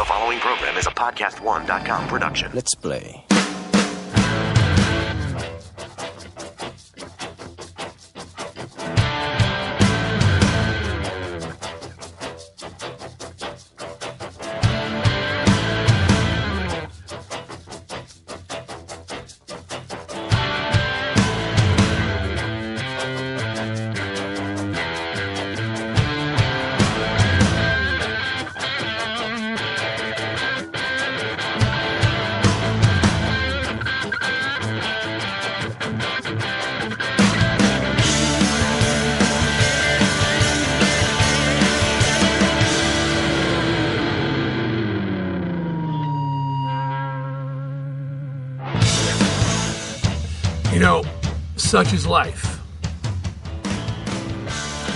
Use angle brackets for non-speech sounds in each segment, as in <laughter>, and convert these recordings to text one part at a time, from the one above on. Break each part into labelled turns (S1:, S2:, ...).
S1: The following program is a podcast1.com production.
S2: Let's play.
S3: Life.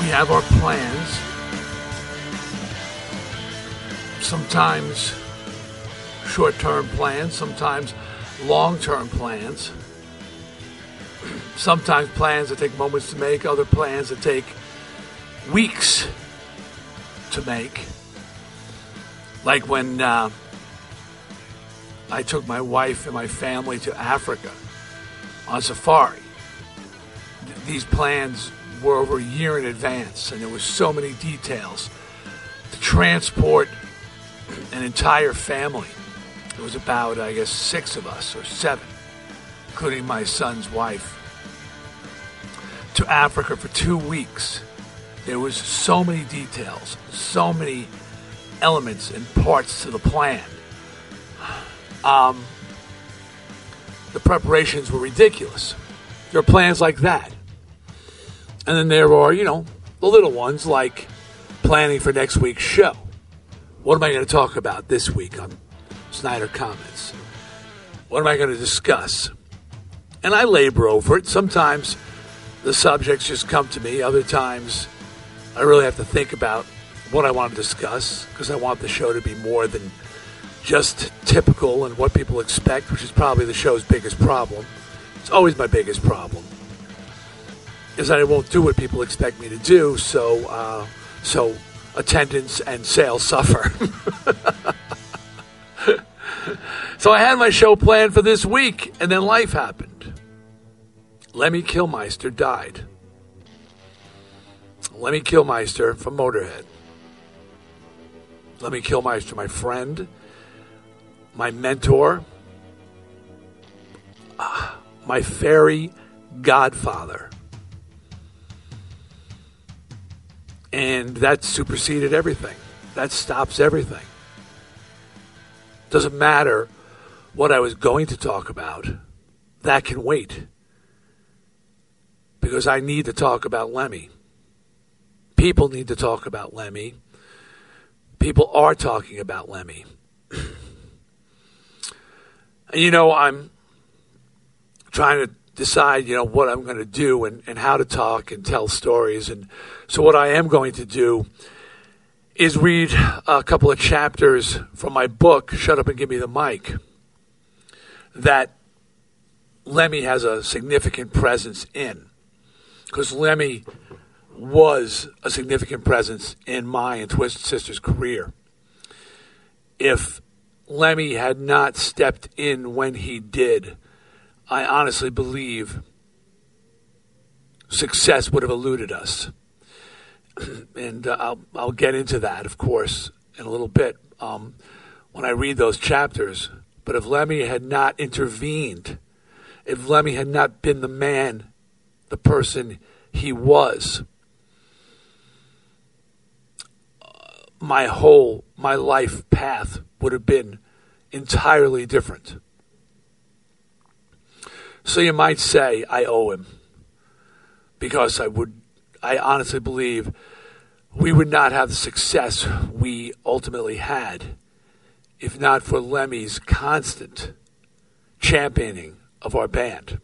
S3: We have our plans. Sometimes short term plans, sometimes long term plans. <clears throat> Sometimes plans that take moments to make, other plans that take weeks to make. Like when uh, I took my wife and my family to Africa on safari. Th- These plans were over a year in advance, and there were so many details to transport an entire family. It was about, I guess, six of us or seven, including my son's wife, to Africa for two weeks. There was so many details, so many elements and parts to the plan. Um, the preparations were ridiculous. There are plans like that. And then there are, you know, the little ones like planning for next week's show. What am I going to talk about this week on Snider Comments? What am I going to discuss? And I labor over it. Sometimes the subjects just come to me, other times I really have to think about what I want to discuss because I want the show to be more than just typical and what people expect, which is probably the show's biggest problem. It's always my biggest problem. Is that I won't do what people expect me to do, so uh, so attendance and sales suffer. <laughs> so I had my show planned for this week, and then life happened. Lemmy Kilmister died. Lemmy Kilmister from Motorhead. Lemmy Kilmister, my friend, my mentor, ah, my fairy godfather. And that superseded everything. That stops everything. Doesn't matter what I was going to talk about. That can wait. Because I need to talk about Lemmy. People need to talk about Lemmy. People are talking about Lemmy. <clears throat> You know, I'm trying to decide, you know, what I'm going to do and, and how to talk and tell stories. And so, what I am going to do is read a couple of chapters from my book, Shut Up and Give Me the Mic, that Lemmy has a significant presence in. Because Lemmy was a significant presence in my and Twisted Sister's career. If Lemmy had not stepped in when he did, I honestly believe success would have eluded us. <clears throat> and uh, I'll, I'll get into that, of course, in a little bit um, when I read those chapters. But if Lemmy had not intervened, if Lemmy had not been the man, the person he was, my whole my life path would have been entirely different. So you might say I owe him because I would I honestly believe we would not have the success we ultimately had if not for Lemmy's constant championing of our band.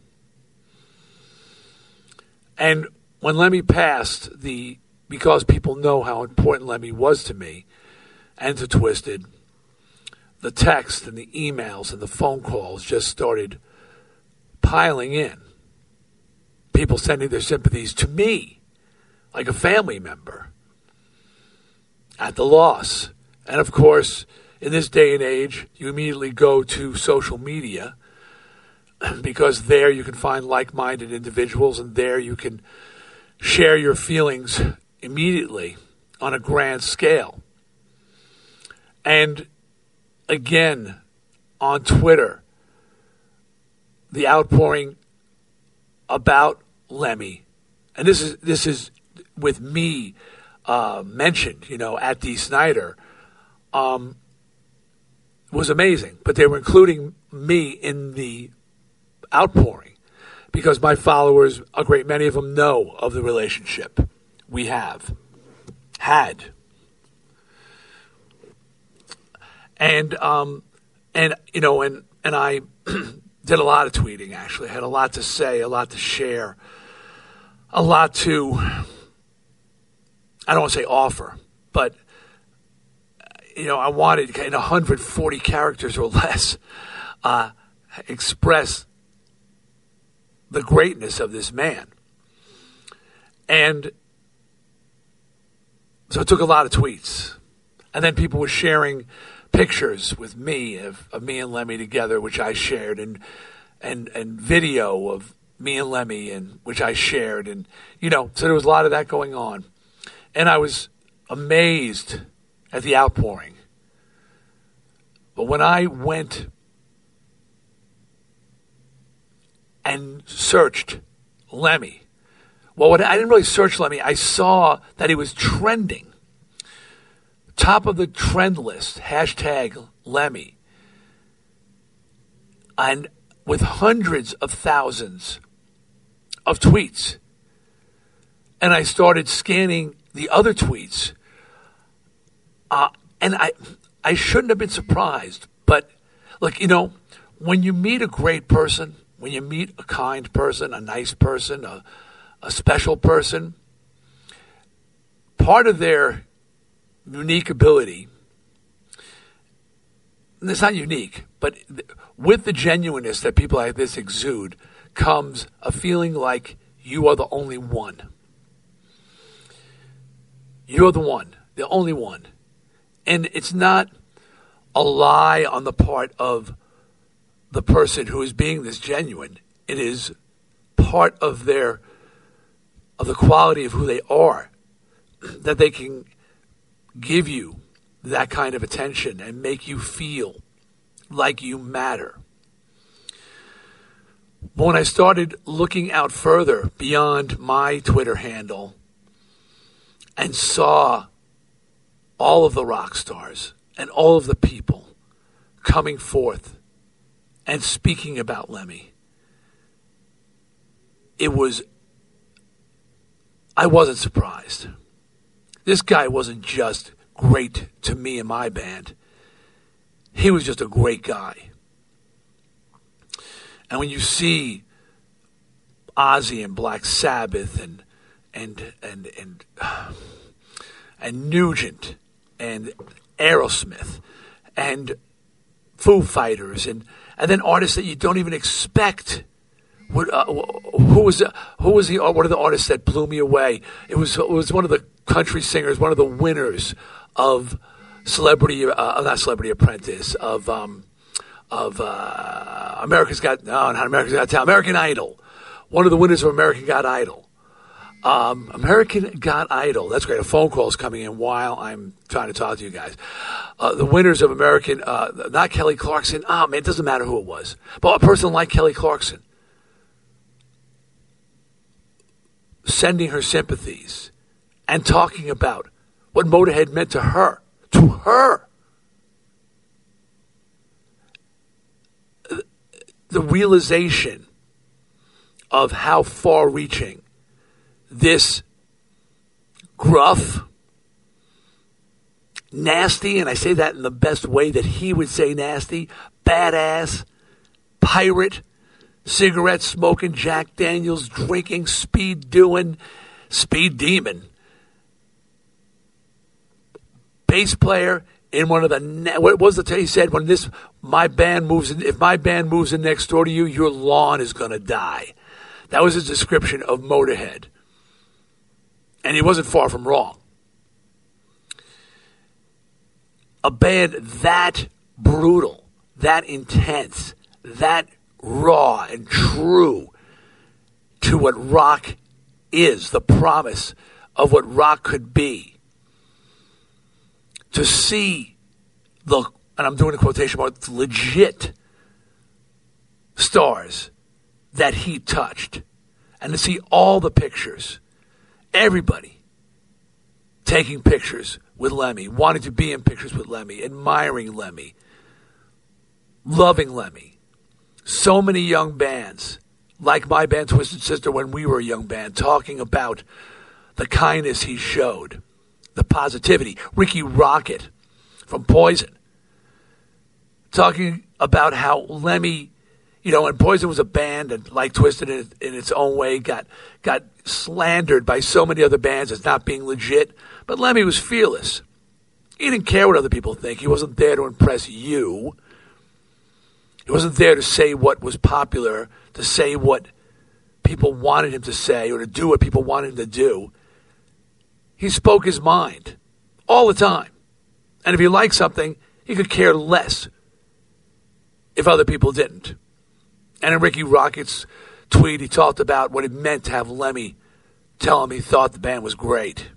S3: And when Lemmy passed, the because people know how important Lemmy was to me and to Twisted, the text and the emails and the phone calls just started piling in. People sending their sympathies to me, like a family member, at the loss. And of course, in this day and age, you immediately go to social media <clears throat> because there you can find like minded individuals and there you can share your feelings immediately on a grand scale. And again, on Twitter, the outpouring about Lemmy, and this is this is with me uh, mentioned, you know, at Dee Snider, um, was amazing. But they were including me in the outpouring because my followers, a great many of them, know of the relationship we have had, and um, and you know, and and I <clears throat> did a lot of tweeting. Actually, had a lot to say, a lot to share, a lot to. I don't want to say offer, but you know, I wanted in 140 characters or less uh, express the greatness of this man. And so it took a lot of tweets. And then people were sharing pictures with me of, of me and Lemmy together, which I shared, and and and video of me and Lemmy, and which I shared, and you know, so there was a lot of that going on, and I was amazed at the outpouring. But when I went and searched Lemmy, well, what, I didn't really search Lemmy. I saw that he was trending top of the trend list, hashtag Lemmy, and with hundreds of thousands of tweets. And I started scanning the other tweets. Uh, and I, I shouldn't have been surprised. But look, you know, when you meet a great person, when you meet a kind person, a nice person, a, a special person, part of their unique ability. And it's not unique, but with the genuineness that people like this exude comes a feeling like you are the only one. You're the one, the only one. And it's not a lie on the part of the person who is being this genuine. It is part of their of the quality of who they are <clears throat> that they can give you that kind of attention and make you feel like you matter. When I started looking out further beyond my Twitter handle and saw all of the rock stars and all of the people coming forth and speaking about Lemmy, it was, I wasn't surprised. This guy wasn't just great to me and my band. He was just a great guy. And when you see Ozzy and Black Sabbath and and and and <sighs> and Nugent and Aerosmith and Foo Fighters and and then artists that you don't even expect what, uh, who was who was the uh, one of the artists that blew me away? It was it was one of the country singers, one of the winners of Celebrity, uh, not Celebrity Apprentice, of um, of uh, America's Got no, not America's Got Talent, American Idol. One of the winners of American Got Idol. Um, American Got Idol. That's great. A phone call is coming in while I'm trying to talk to you guys. Uh, the winners of American, uh, not Kelly Clarkson. Oh man, it doesn't matter who it was, but a person like Kelly Clarkson sending her sympathies and talking about what Motorhead meant to her, to her. The realization of how far reaching this gruff, nasty, and I say that in the best way that he would say nasty, badass, pirate, cigarette smoking, Jack Daniels drinking, speed doing, speed demon. Bass player in one of the what was the he said when this my band moves in if my band moves in next door to you your lawn is to die. That was his description of Motorhead. And he wasn't far from wrong. a band that brutal, that intense, that raw and true to what rock is, the promise of what rock could be. To see the, and I'm doing a quotation mark, legit stars that he touched, and to see all the pictures, everybody taking pictures with Lemmy, wanting to be in pictures with Lemmy, admiring Lemmy, loving Lemmy. So many young bands, like my band Twisted Sister when we were a young band, talking about the kindness he showed, the positivity. Rikki Rockett from Poison, talking about how Lemmy, you know, and Poison was a band and like Twisted in, in its own way, got got slandered by so many other bands as not being legit. But Lemmy was fearless. He didn't care what other people think. He wasn't there to impress you. He wasn't there to say what was popular, to say what people wanted him to say, or to do what people wanted him to do. He spoke his mind all the time. And if he liked something, he could care less if other people didn't. And in Rikki Rockett's tweet, he talked about what it meant to have Lemmy tell him he thought the band was great.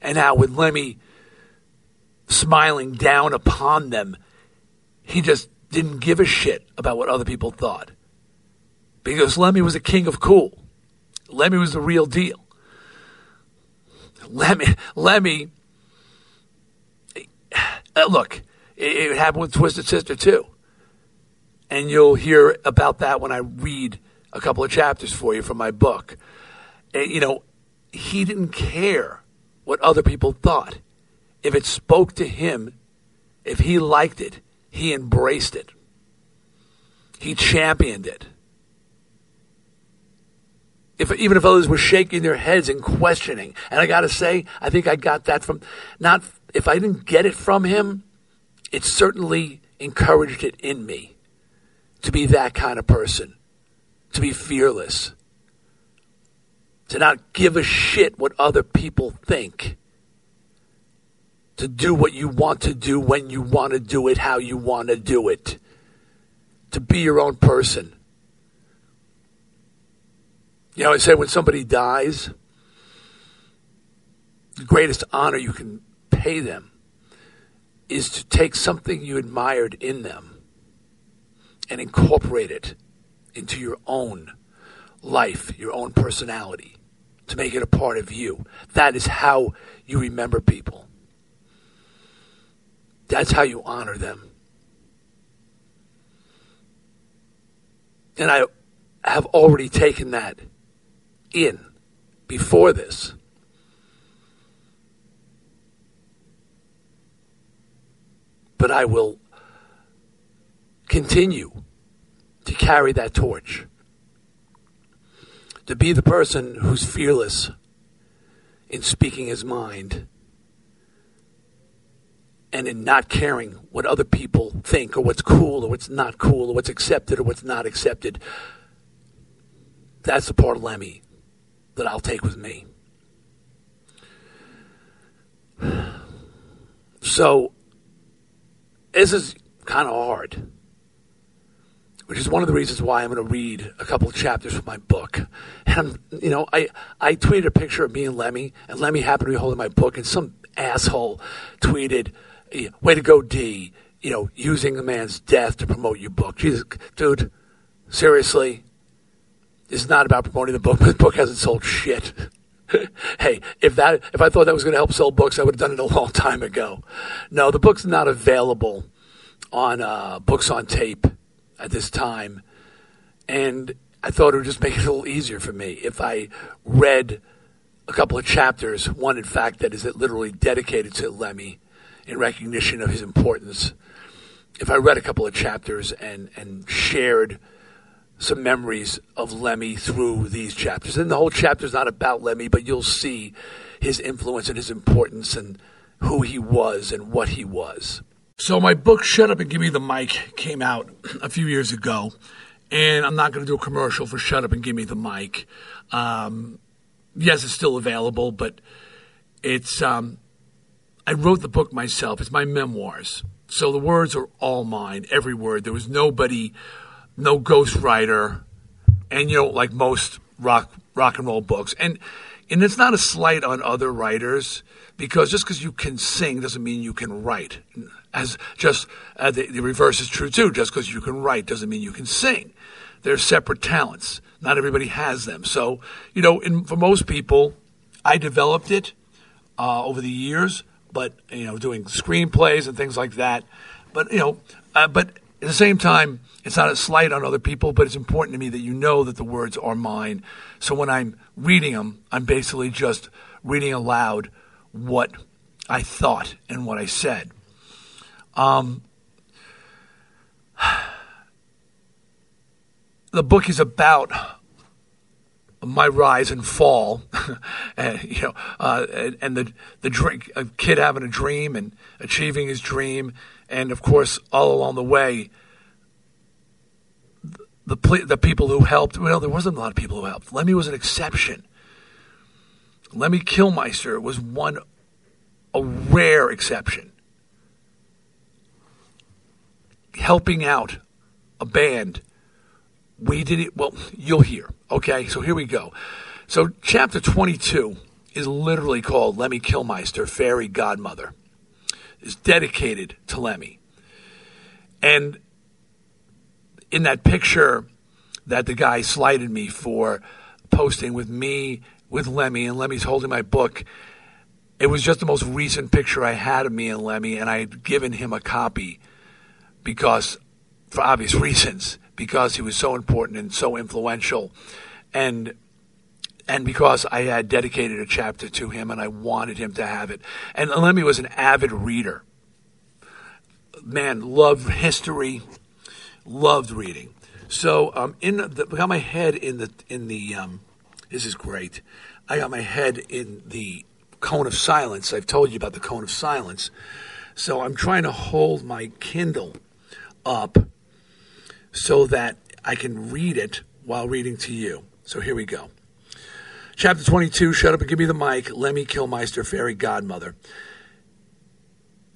S3: And how with Lemmy smiling down upon them, he just didn't give a shit about what other people thought. Because Lemmy was a king of cool. Lemmy was the real deal. Lemmy, Lemmy, uh, look, it, it happened with Twisted Sister too. And you'll hear about that when I read a couple of chapters for you from my book. And, you know, he didn't care what other people thought. If it spoke to him, if he liked it, he embraced it. He championed it. If, even if others were shaking their heads and questioning. And I got to say, I think I got that from, not, if I didn't get it from him, it certainly encouraged it in me to be that kind of person, to be fearless, to not give a shit what other people think, to do what you want to do when you want to do it, how you want to do it, to be your own person. You know, I say when somebody dies, the greatest honor you can pay them is to take something you admired in them and incorporate it into your own life, your own personality, to make it a part of you. That is how you remember people. That's how you honor them. And I have already taken that in before this. But I will continue to carry that torch. To be the person who's fearless in speaking his mind and in not caring what other people think or what's cool or what's not cool or what's accepted or what's not accepted. That's the part of Lemmy that I'll take with me. So, this is kind of hard, which is one of the reasons why I'm going to read a couple chapters from my book. And I'm, you know, I I tweeted a picture of me and Lemmy, and Lemmy happened to be holding my book, and some asshole tweeted, "Way to go, D." You know, using a man's death to promote your book. Jesus, dude, seriously, it's not about promoting the book. <laughs> The book hasn't sold shit. <laughs> hey, if that if I thought that was going to help sell books, I would have done it a long time ago. No, the book's not available on uh, books on tape at this time, and I thought it would just make it a little easier for me if I read a couple of chapters. One, in fact, that is literally dedicated to Lemmy in recognition of his importance. If I read a couple of chapters and and shared some memories of Lemmy through these chapters. And the whole chapter is not about Lemmy, but you'll see his influence and his importance and who he was and what he was. So my book, Shut Up and Give Me the Mic, came out a few years ago. And I'm not going to do a commercial for Shut Up and Give Me the Mic. Um, yes, it's still available, but it's um, I wrote the book myself. It's my memoirs. So the words are all mine, every word. There was nobody, no ghostwriter, and you know, like most rock rock and roll books. And and it's not a slight on other writers because just because you can sing doesn't mean you can write. As just uh, the, the reverse is true too. Just because you can write doesn't mean you can sing. They're separate talents. Not everybody has them. So you know, in, for most people, I developed it uh, over the years, but you know, doing screenplays and things like that. But you know, uh, but at the same time, it's not a slight on other people, but it's important to me that you know that the words are mine. So when I'm reading them, I'm basically just reading aloud what I thought and what I said. Um, <sighs> the book is about my rise and fall, <laughs> and, you know, uh, and, and, the the drink, a kid having a dream and achieving his dream, and of course, all along the way, the the people who helped. Well, there wasn't a lot of people who helped. Lemmy was an exception. Lemmy Kilmister was one, a rare exception. Helping out a band, we did it. Well, you'll hear. Okay, so here we go. So, chapter 22 is literally called Lemmy Kilmister, Fairy Godmother. Is dedicated to Lemmy. And in that picture that the guy slighted me for posting with me with Lemmy, and Lemmy's holding my book. It was just the most recent picture I had of me and Lemmy, and I had given him a copy because, for obvious <laughs> reasons, because he was so important and so influential, and and because I had dedicated a chapter to him, and I wanted him to have it. And Lemmy was an avid reader. Man, loved history, loved reading. So um, in the, got my head in the in the um, this is great. I got my head in the cone of silence. I've told you about the cone of silence. So I'm trying to hold my Kindle up so that I can read it while reading to you. So here we go. Chapter 22 Shut Up and Give Me the Mic, Lemmy Kilmister, Fairy Godmother.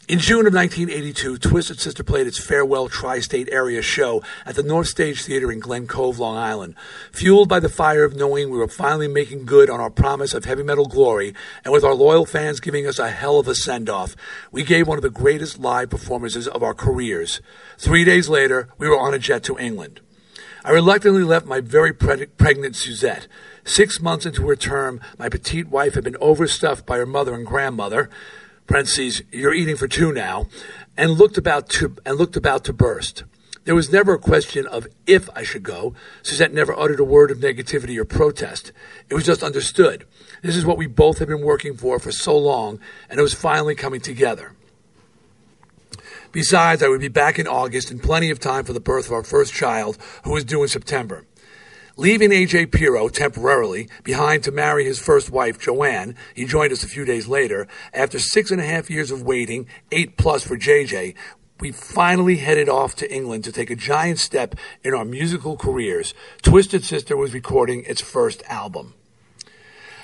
S3: In June of 1982, Twisted Sister played its farewell tri state area show at the North Stage Theater in Glen Cove, Long Island. Fueled by the fire of knowing we were finally making good on our promise of heavy metal glory, and with our loyal fans giving us a hell of a send off, we gave one of the greatest live performances of our careers. Three days later, we were on a jet to England. I reluctantly left my very pre- pregnant Suzette. Six months into her term, my petite wife had been overstuffed by her mother and grandmother parentheses, you're eating for two now, and looked about to, and looked about to burst. There was never a question of if I should go. Suzette never uttered a word of negativity or protest. It was just understood. This is what we both had been working for for so long, and it was finally coming together. Besides, I would be back in August in plenty of time for the birth of our first child, who was due in September. Leaving A.J. Pero temporarily behind to marry his first wife, Joanne, he joined us a few days later. After six and a half years of waiting, eight plus for JJ, we finally headed off to England to take a giant step in our musical careers. Twisted Sister was recording its first album.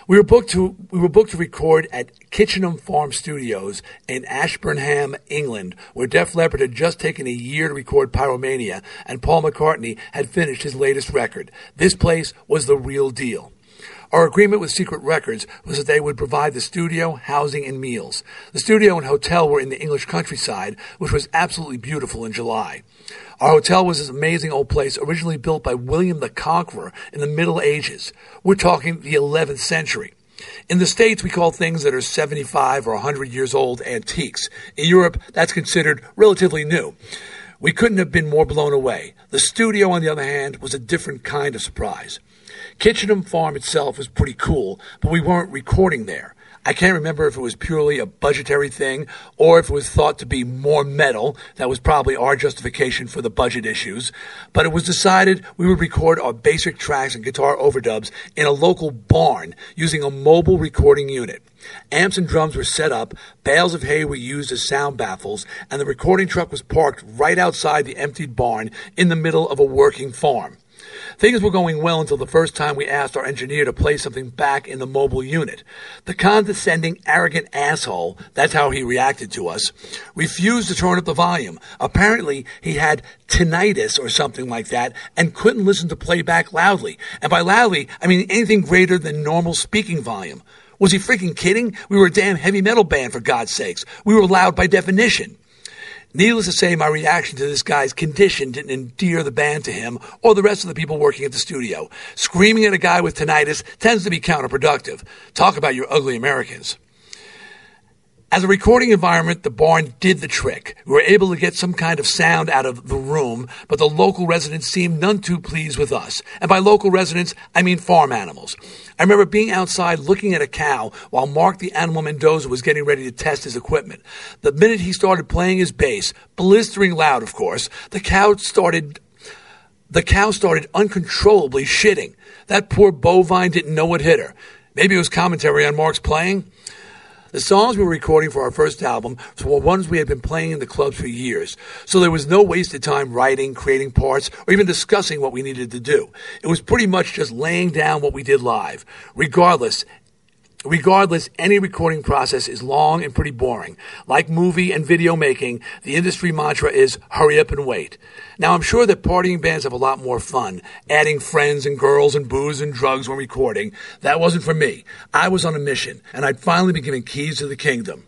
S3: We were booked to we were booked to record at Kitchenham Farm Studios in Ashburnham, England, where Def Leppard had just taken a year to record Pyromania, and Paul McCartney had finished his latest record. This place was the real deal. Our agreement with Secret Records was that they would provide the studio, housing, and meals. The studio and hotel were in the English countryside, which was absolutely beautiful in July. Our hotel was this amazing old place, originally built by William the Conqueror in the Middle Ages. We're talking the 11th century. In the States, we call things that are 75 or 100 years old antiques. In Europe, that's considered relatively new. We couldn't have been more blown away. The studio, on the other hand, was a different kind of surprise. Kitchenham Farm itself was pretty cool, but we weren't recording there. I can't remember if it was purely a budgetary thing or if it was thought to be more metal. That was probably our justification for the budget issues. But it was decided we would record our basic tracks and guitar overdubs in a local barn using a mobile recording unit. Amps and drums were set up, bales of hay were used as sound baffles, and the recording truck was parked right outside the emptied barn in the middle of a working farm. Things were going well until the first time we asked our engineer to play something back in the mobile unit. The condescending, arrogant asshole, that's how he reacted to us, refused to turn up the volume. Apparently, he had tinnitus or something like that and couldn't listen to playback loudly. And by loudly, I mean anything greater than normal speaking volume. Was he freaking kidding? We were a damn heavy metal band, for God's sakes. We were loud by definition. Needless to say, my reaction to this guy's condition didn't endear the band to him or the rest of the people working at the studio. Screaming at a guy with tinnitus tends to be counterproductive. Talk about your ugly Americans. As a recording environment, the barn did the trick. We were able to get some kind of sound out of the room, but the local residents seemed none too pleased with us. And by local residents, I mean farm animals. I remember being outside looking at a cow while Mark the Animal Mendoza was getting ready to test his equipment. The minute he started playing his bass, blistering loud, of course, the cow started the cow started uncontrollably shitting. That poor bovine didn't know what hit her. Maybe it was commentary on Mark's playing. The songs we were recording for our first album were ones we had been playing in the clubs for years, so there was no wasted time writing, creating parts, or even discussing what we needed to do. It was pretty much just laying down what we did live. Regardless, Regardless, any recording process is long and pretty boring. Like movie and video making, the industry mantra is hurry up and wait. Now, I'm sure that partying bands have a lot more fun, adding friends and girls and booze and drugs when recording. That wasn't for me. I was on a mission, and I'd finally been given keys to the kingdom.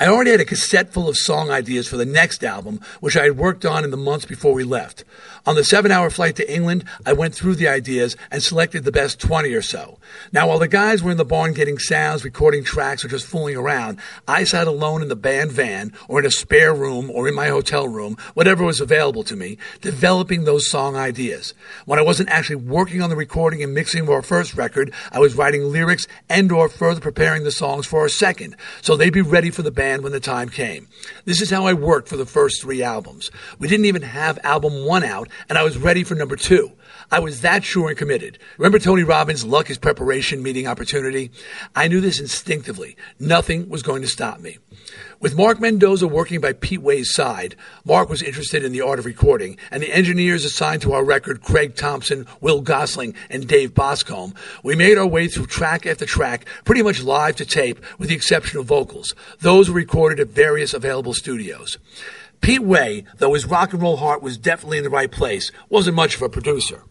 S3: I already had a cassette full of song ideas for the next album, which I had worked on in the months before we left. On the seven hour flight to England, I went through the ideas and selected the best 20 or so. Now, while the guys were in the barn getting sounds, recording tracks, or just fooling around, I sat alone in the band van, or in a spare room, or in my hotel room, whatever was available to me, developing those song ideas. When I wasn't actually working on the recording and mixing of our first record, I was writing lyrics and or further preparing the songs for our second, so they'd be ready for the band band when the time came. This is how I worked for the first three albums. We didn't even have album one out, and I was ready for number two. I was that sure and committed. Remember Tony Robbins' luck is preparation meeting opportunity? I knew this instinctively. Nothing was going to stop me. With Mark Mendoza working by Pete Way's side, Mark was interested in the art of recording, and the engineers assigned to our record, Craig Thompson, Will Gosling, and Dave Boscombe, we made our way through track after track, pretty much live to tape, with the exception of vocals. Those were recorded at various available studios. Pete Way, though his rock and roll heart was definitely in the right place, wasn't much of a producer.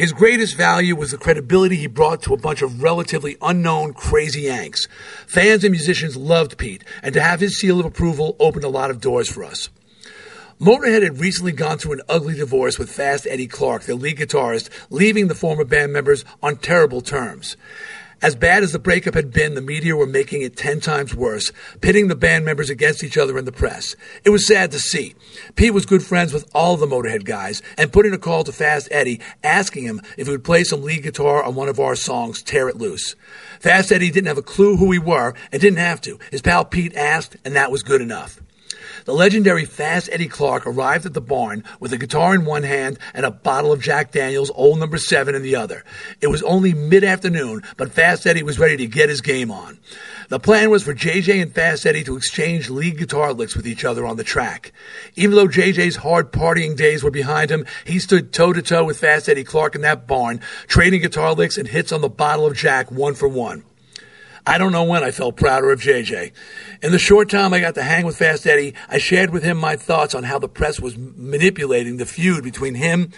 S3: His greatest value was the credibility he brought to a bunch of relatively unknown crazy Yanks. Fans and musicians loved Pete, and to have his seal of approval opened a lot of doors for us. Motorhead had recently gone through an ugly divorce with Fast Eddie Clarke, their lead guitarist, leaving the former band members on terrible terms. As bad as the breakup had been, the media were making it ten times worse, pitting the band members against each other in the press. It was sad to see. Pete was good friends with all the Motorhead guys and put in a call to Fast Eddie asking him if he would play some lead guitar on one of our songs, Tear It Loose. Fast Eddie didn't have a clue who we were and didn't have to. His pal Pete asked, and that was good enough. The legendary Fast Eddie Clarke arrived at the barn with a guitar in one hand and a bottle of Jack Daniels Old Number 7 in the other. It was only mid-afternoon, but Fast Eddie was ready to get his game on. The plan was for JJ and Fast Eddie to exchange lead guitar licks with each other on the track. Even though JJ's hard partying days were behind him, he stood toe to toe with Fast Eddie Clarke in that barn, trading guitar licks and hits on the bottle of Jack one for one. I don't know when I felt prouder of JJ. In the short time I got to hang with Fast Eddie, I shared with him my thoughts on how the press was manipulating the feud between him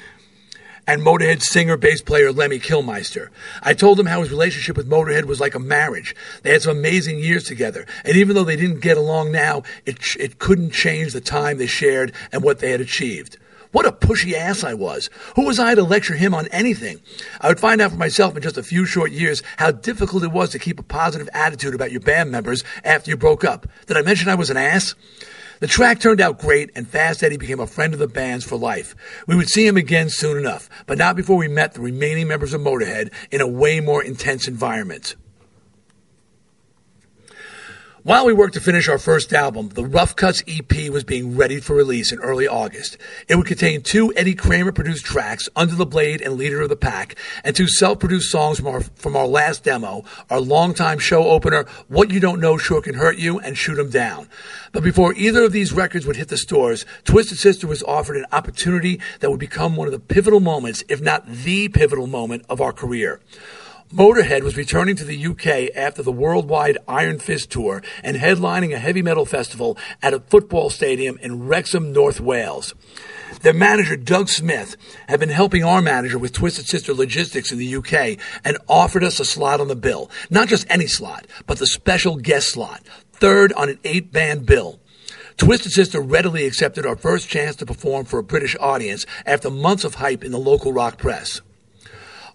S3: and Motorhead singer bass player Lemmy Kilmister. I told him how his relationship with Motorhead was like a marriage. They had some amazing years together, and even though they didn't get along now, it, it couldn't change the time they shared and what they had achieved. What a pushy ass I was. Who was I to lecture him on anything? I would find out for myself in just a few short years how difficult it was to keep a positive attitude about your band members after you broke up. Did I mention I was an ass? The track turned out great, and Fast Eddie became a friend of the band's for life. We would see him again soon enough, but not before we met the remaining members of Motorhead in a way more intense environment. While we worked to finish our first album, the Rough Cuts EP was being readied for release in early August. It would contain two Eddie Kramer produced tracks, Under the Blade and Leader of the Pack, and two self produced songs from our, from our last demo, our longtime show opener, What You Don't Know Sure Can Hurt You, and Shoot 'em Down. But before either of these records would hit the stores, Twisted Sister was offered an opportunity that would become one of the pivotal moments, if not the pivotal moment, of our career. Motorhead was returning to the UK after the worldwide Iron Fist tour and headlining a heavy metal festival at a football stadium in Wrexham, North Wales. Their manager, Doug Smith, had been helping our manager with Twisted Sister logistics in the UK and offered us a slot on the bill. Not just any slot, but the special guest slot, third on an eight band bill. Twisted Sister readily accepted our first chance to perform for a British audience after months of hype in the local rock press.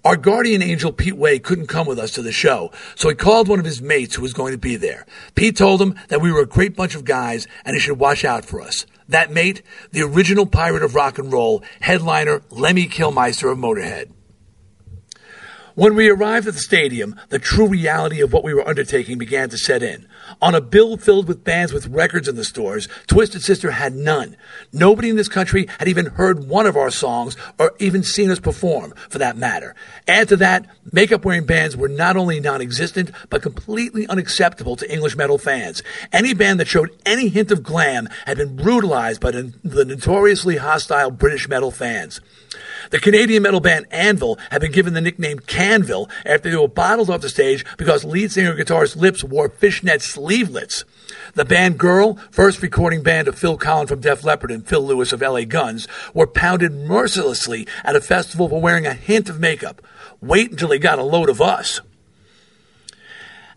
S3: Our guardian angel, Pete Way, couldn't come with us to the show, so he called one of his mates who was going to be there. Pete told him that we were a great bunch of guys and he should watch out for us. That mate, the original pirate of rock and roll, headliner Lemmy Kilmister of Motorhead. When we arrived at the stadium, the true reality of what we were undertaking began to set in. On a bill filled with bands with records in the stores, Twisted Sister had none. Nobody in this country had even heard one of our songs or even seen us perform, for that matter. Add to that, makeup wearing bands were not only non existent, but completely unacceptable to English metal fans. Any band that showed any hint of glam had been brutalized by the, notoriously hostile British metal fans. The Canadian metal band Anvil had been given the nickname Canville after they were bottled off the stage because lead singer guitarist Lips wore fishnet sleevelets. The band Girl, first recording band of Phil Collen from Def Leppard and Phil Lewis of LA Guns, were pounded mercilessly at a festival for wearing a hint of makeup. Wait until they got a load of us.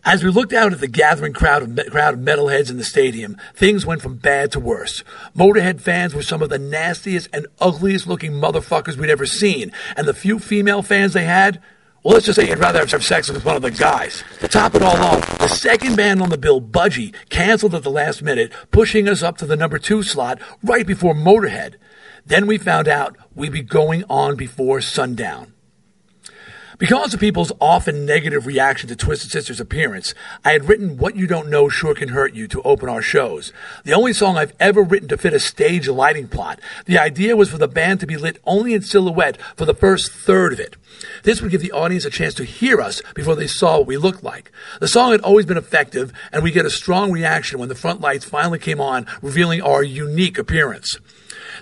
S3: As we looked out at the gathering crowd of, crowd of metalheads in the stadium, things went from bad to worse. Motorhead fans were some of the nastiest and ugliest looking motherfuckers we'd ever seen, and the few female fans they had, well, let's just say you'd rather have sex with one of the guys. To top it all off, the second band on the bill, Budgie, canceled at the last minute, pushing us up to the number two slot right before Motorhead. Then we found out we'd be going on before sundown. Because of people's often negative reaction to Twisted Sister's appearance, I had written What You Don't Know Sure Can Hurt You to open our shows. The only song I've ever written to fit a stage lighting plot. The idea was for the band to be lit only in silhouette for the first third of it. This would give the audience a chance to hear us before they saw what we looked like. The song had always been effective, and we get a strong reaction when the front lights finally came on, revealing our unique appearance.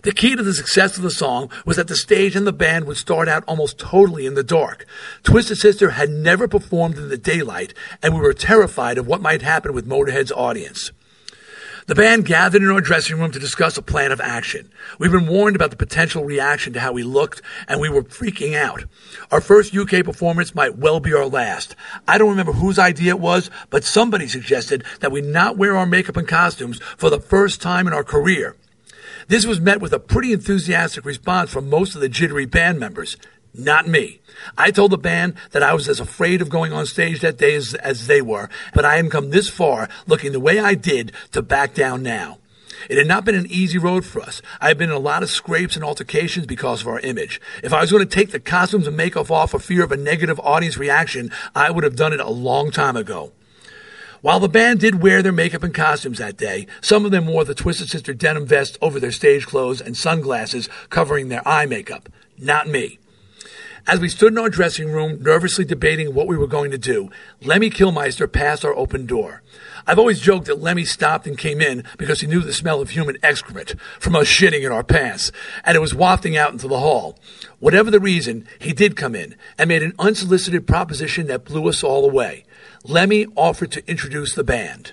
S3: The key to the success of the song was that the stage and the band would start out almost totally in the dark. Twisted Sister had never performed in the daylight, and we were terrified of what might happen with Motorhead's audience. The band gathered in our dressing room to discuss a plan of action. We'd been warned about the potential reaction to how we looked, and we were freaking out. Our first UK performance might well be our last. I don't remember whose idea it was, but somebody suggested that we not wear our makeup and costumes for the first time in our career. This was met with a pretty enthusiastic response from most of the jittery band members. Not me. I told the band that I was as afraid of going on stage that day as, as they were, but I hadn't come this far looking the way I did to back down now. It had not been an easy road for us. I had been in a lot of scrapes and altercations because of our image. If I was going to take the costumes and makeup off for fear of a negative audience reaction, I would have done it a long time ago. While the band did wear their makeup and costumes that day, some of them wore the Twisted Sister denim vest over their stage clothes and sunglasses covering their eye makeup. Not me. As we stood in our dressing room, nervously debating what we were going to do, Lemmy Kilmister passed our open door. I've always joked that Lemmy stopped and came in because he knew the smell of human excrement from us shitting in our pants, and it was wafting out into the hall. Whatever the reason, he did come in and made an unsolicited proposition that blew us all away. Lemmy offered to introduce the band.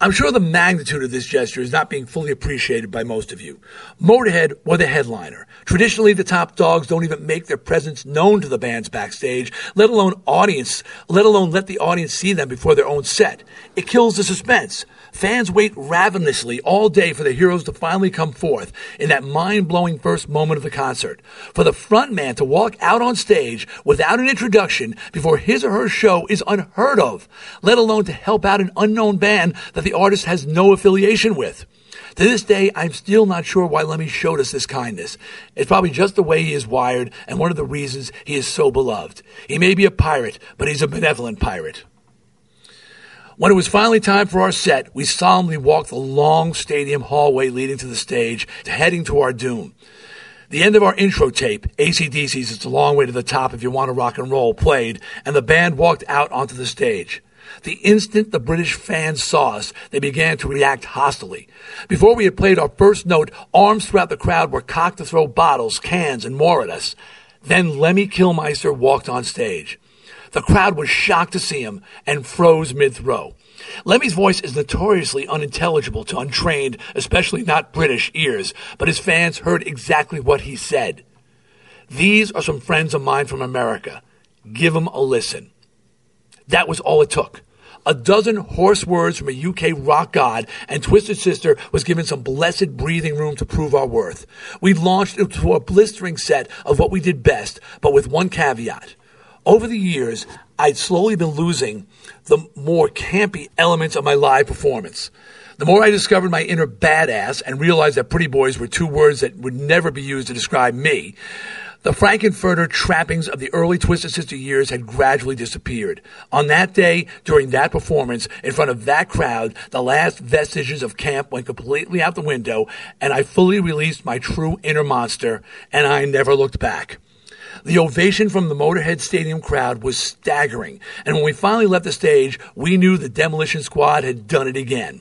S3: I'm sure the magnitude of this gesture is not being fully appreciated by most of you. Motorhead were the headliner. Traditionally, the top dogs don't even make their presence known to the bands backstage, let alone audience, let alone let the audience see them before their own set. It kills the suspense. Fans wait ravenously all day for the heroes to finally come forth in that mind-blowing first moment of the concert. For the front man to walk out on stage without an introduction before his or her show is unheard of, let alone to help out an unknown band that the artist has no affiliation with. To this day, I'm still not sure why Lemmy showed us this kindness. It's probably just the way he is wired and one of the reasons he is so beloved. He may be a pirate, but he's a benevolent pirate. When it was finally time for our set, we solemnly walked the long stadium hallway leading to the stage, heading to our doom. The end of our intro tape, ACDC's It's a Long Way to the Top If You Want to Rock and Roll, played, and the band walked out onto the stage. The instant the British fans saw us, they began to react hostilely. Before we had played our first note, arms throughout the crowd were cocked to throw bottles, cans, and more at us. Then Lemmy Kilmister walked on stage. The crowd was shocked to see him and froze mid throw. Lemmy's voice is notoriously unintelligible to untrained, especially not British ears, but his fans heard exactly what he said. These are some friends of mine from America. Give them a listen. That was all it took. A dozen hoarse words from a UK rock god, and Twisted Sister was given some blessed breathing room to prove our worth. We launched into a blistering set of what we did best, but with one caveat. Over the years, I'd slowly been losing the more campy elements of my live performance. The more I discovered my inner badass and realized that pretty boys were two words that would never be used to describe me, the Frank-N-Furter trappings of the early Twisted Sister years had gradually disappeared. On that day, during that performance, in front of that crowd, the last vestiges of camp went completely out the window, and I fully released my true inner monster, and I never looked back. The ovation from the Motorhead Stadium crowd was staggering, and when we finally left the stage, we knew the Demolition Squad had done it again.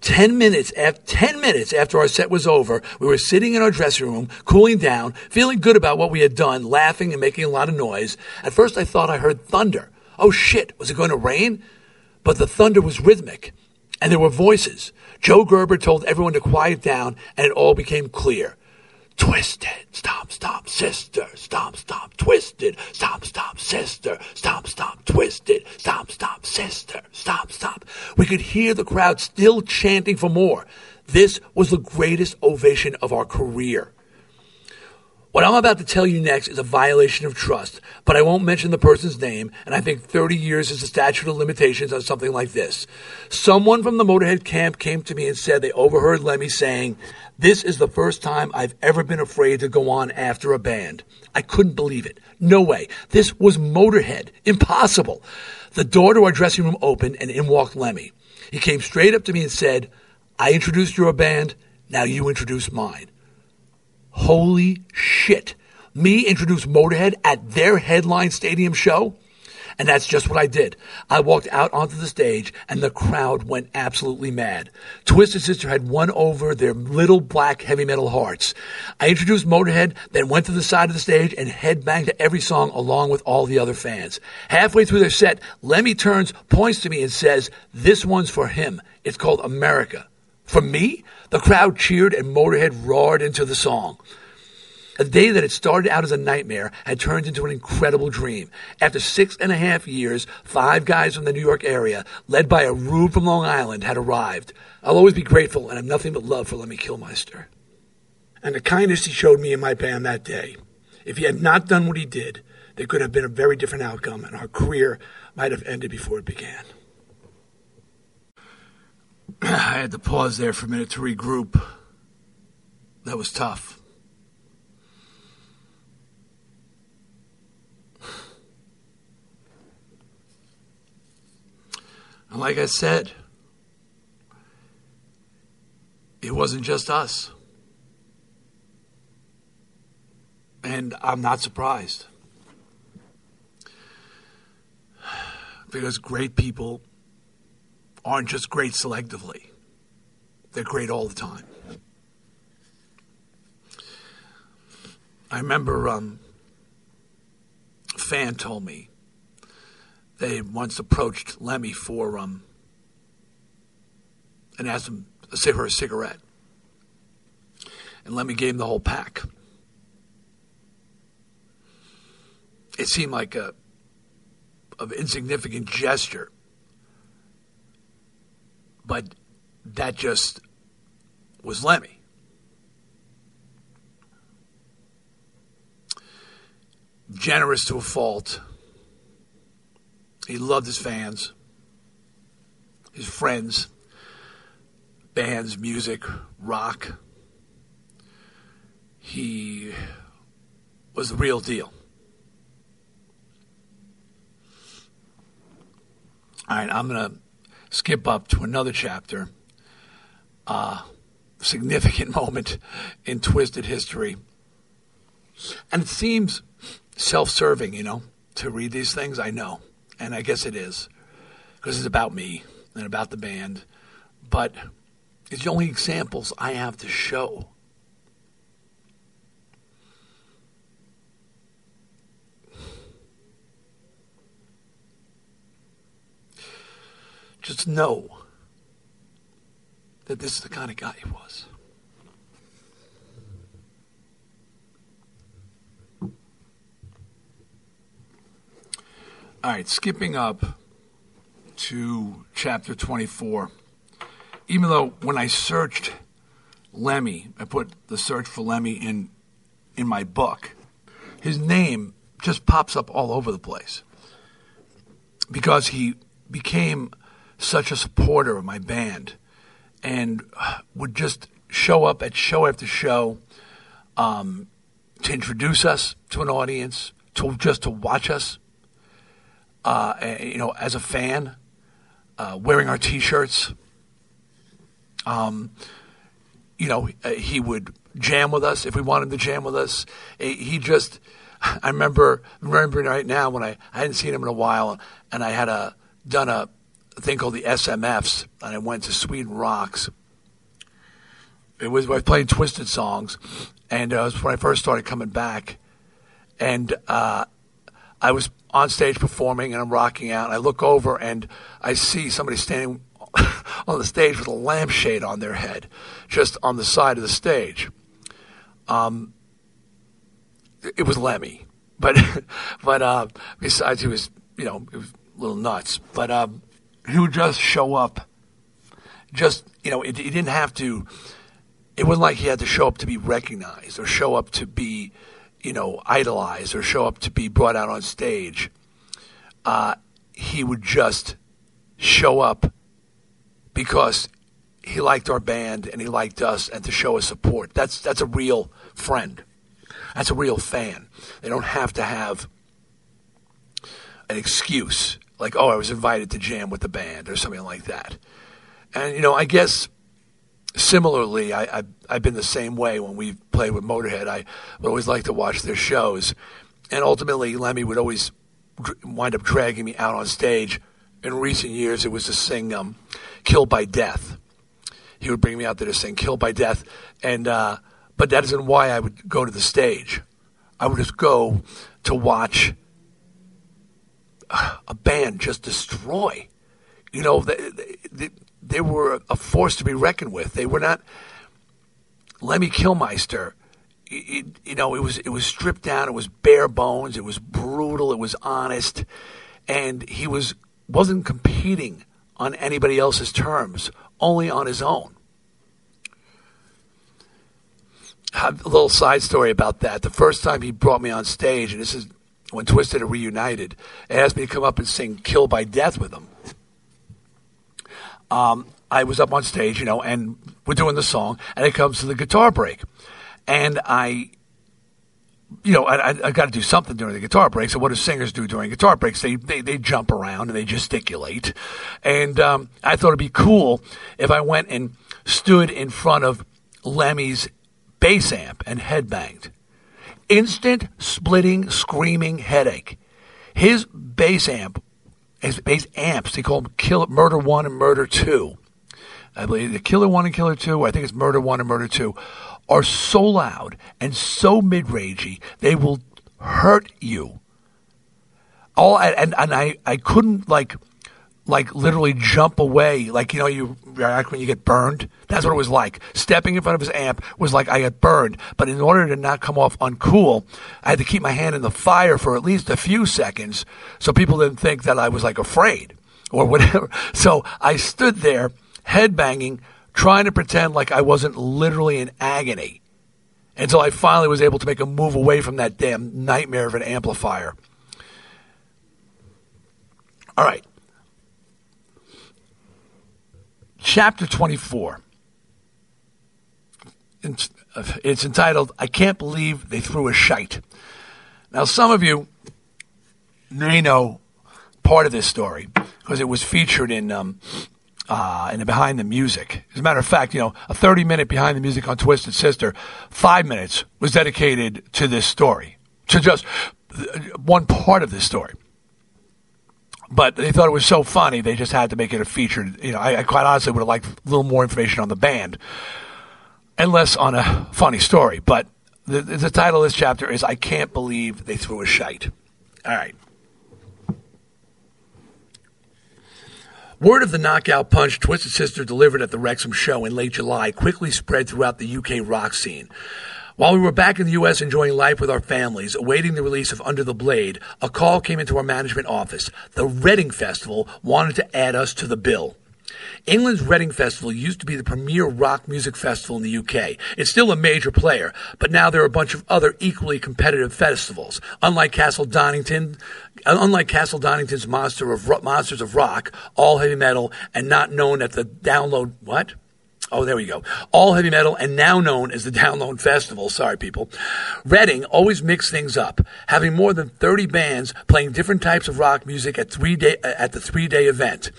S3: Ten minutes after, ten minutes after our set was over, we were sitting in our dressing room, cooling down, feeling good about what we had done, laughing and making a lot of noise. At first I thought I heard thunder. Oh shit, was it going to rain? But the thunder was rhythmic, and there were voices. Joe Gerber told everyone to quiet down, and it all became clear. Twisted, stomp, stomp, sister, stomp, stomp, twisted, stomp, stomp, sister, stomp, stomp, twisted, stomp, stomp, sister, stomp, stomp. We could hear the crowd still chanting for more. This was the greatest ovation of our career. What I'm about to tell you next is a violation of trust, but I won't mention the person's name, and I think 30 years is the statute of limitations on something like this. Someone from the Motorhead camp came to me and said they overheard Lemmy saying, This is the first time I've ever been afraid to go on after a band. I couldn't believe it. No way. This was Motorhead. Impossible. The door to our dressing room opened, and in walked Lemmy. He came straight up to me and said, I introduced your band, now you introduce mine. Holy shit. Me introduce Motorhead at their headline stadium show? And that's just what I did. I walked out onto the stage and the crowd went absolutely mad. Twisted Sister had won over their little black heavy metal hearts. I introduced Motorhead, then went to the side of the stage and headbanged to every song along with all the other fans. Halfway through their set, Lemmy turns, points to me and says, this one's for him. It's called America. For me? The crowd cheered and Motorhead roared into the song. A day that had started out as a nightmare had turned into an incredible dream. After six and a half years, five guys from the New York area, led by a rube from Long Island, had arrived. I'll always be grateful and have nothing but love for Lemmy Kilmister. And the kindness he showed me and my band that day. If he had not done what he did, there could have been a very different outcome, and our career might have ended before it began. <clears throat> I had to pause there for a minute to regroup. That was tough. And like I said, it wasn't just us. And I'm not surprised. Because great people aren't just great selectively, they're great all the time. I remember um, a fan told me they once approached Lemmy for um, and asked him to save her a cigarette. And Lemmy gave him the whole pack. It seemed like a of insignificant gesture but that just was Lemmy. Generous to a fault. He loved his fans, his friends, bands, music, rock. He was the real deal. All right, I'm going to skip up to another chapter, uh, significant <laughs> moment in twisted history. And it seems self serving, you know, to read these things. I know. And I guess it is because it's about me and about the band. But it's the only examples I have to show. Just know that this is the kind of guy he was. All right, skipping up to chapter 24. Even though when I searched Lemmy, I put the search for Lemmy in in my book, his name just pops up all over the place because he became such a supporter of my band and would just show up at show after show um, to introduce us to an audience, to just to watch us you know, as a fan, uh, wearing our T-shirts. Um, you know, uh, he would jam with us if we wanted to jam with us. He just, <laughs> I remember remembering right now when I, I hadn't seen him in a while, and I had a done a thing called the SMFs, and I went to Sweden Rocks. It was I was playing twisted songs, and uh, it was when I first started coming back, and uh, I was on stage performing and I'm rocking out. And I look over and I see somebody standing <laughs> on the stage with a lampshade on their head, just on the side of the stage. Um, it was Lemmy, but <laughs> but uh, besides, he was you know it was a little nuts. But um, he would just show up. Just you know, it, he didn't have to. It wasn't like he had to show up to be recognized or show up to be you know, idolize or show up to be brought out on stage, uh, he would just show up because he liked our band and he liked us and to show us support. That's that's a real friend. That's a real fan. They don't have to have an excuse like, oh, I was invited to jam with the band or something like that. And you know, I guess similarly, I, I, I've been the same way when we played with Motorhead. I would always like to watch their shows. And ultimately, Lemmy would always wind up dragging me out on stage. In recent years, it was to sing um, "Killed by Death." He would bring me out there to sing "Killed by Death," and uh, but that isn't why I would go to the stage. I would just go to watch a band just destroy. You know, the, the, they were a force to be reckoned with. They were not Lemmy Kilmister. It, you know, it was it was stripped down. It was bare bones. It was brutal. It was honest, and he was wasn't competing on anybody else's terms, only on his own. Have a little side story about that. The first time he brought me on stage, and this is when Twisted and reunited, asked me to come up and sing "Kill by Death" with him um, I was up on stage, you know, and we're doing the song, and it comes to the guitar break, and I, you know, I, I, I got to do something during the guitar break. So what do singers do during guitar breaks? They they, they jump around and they gesticulate, and um, I thought it'd be cool if I went and stood in front of Lemmy's bass amp and headbanged. Instant splitting, screaming headache. His bass amp as bass amps. They call them Kill, Murder One and Murder Two. I believe the Killer One and Killer Two. I think it's Murder One and Murder Two. Are so loud and so mid ragey they will hurt you. All and and I I couldn't like like literally jump away. Like, you know, you react when you get burned. That's what it was like. Stepping in front of his amp was like I got burned. But in order to not come off uncool, I had to keep my hand in the fire for at least a few seconds so people didn't think that I was like afraid or whatever. <laughs> So I stood there head banging, trying to pretend like I wasn't literally in agony until I finally was able to make a move away from that damn nightmare of an amplifier. All right chapter 24. It's entitled, I Can't Believe They Threw a Shite. Now, some of you may know part of this story because it was featured in um, uh, and behind the music. As a matter of fact, you know, a 30 minute behind the music on Twisted Sister, five minutes was dedicated to this story, to just one part of this story. But they thought it was so funny, they just had to make it a feature. You know, I, I quite honestly would have liked a little more information on the band and less on a funny story. But the, the title of this chapter is I Can't Believe They Threw a Shite. All right. Word of the knockout punch Twisted Sister delivered at the Wrexham show in late July quickly spread throughout the UK rock scene. While we were back in the U.S. enjoying life with our families, awaiting the release of Under the Blade, a call came into our management office. The Reading Festival wanted to add us to the bill. England's Reading Festival used to be the premier rock music festival in the UK. It's still a major player, but now there are a bunch of other equally competitive festivals. Unlike Castle Donington, unlike Castle Donington's Monster of Monsters of Rock, all heavy metal and not known at the download what? Oh, there we go. All heavy metal and now known as the <laughs> Download Festival. Sorry, people. Reading always mixed things up, having more than 30 bands playing different types of rock music at three day, at the three day event.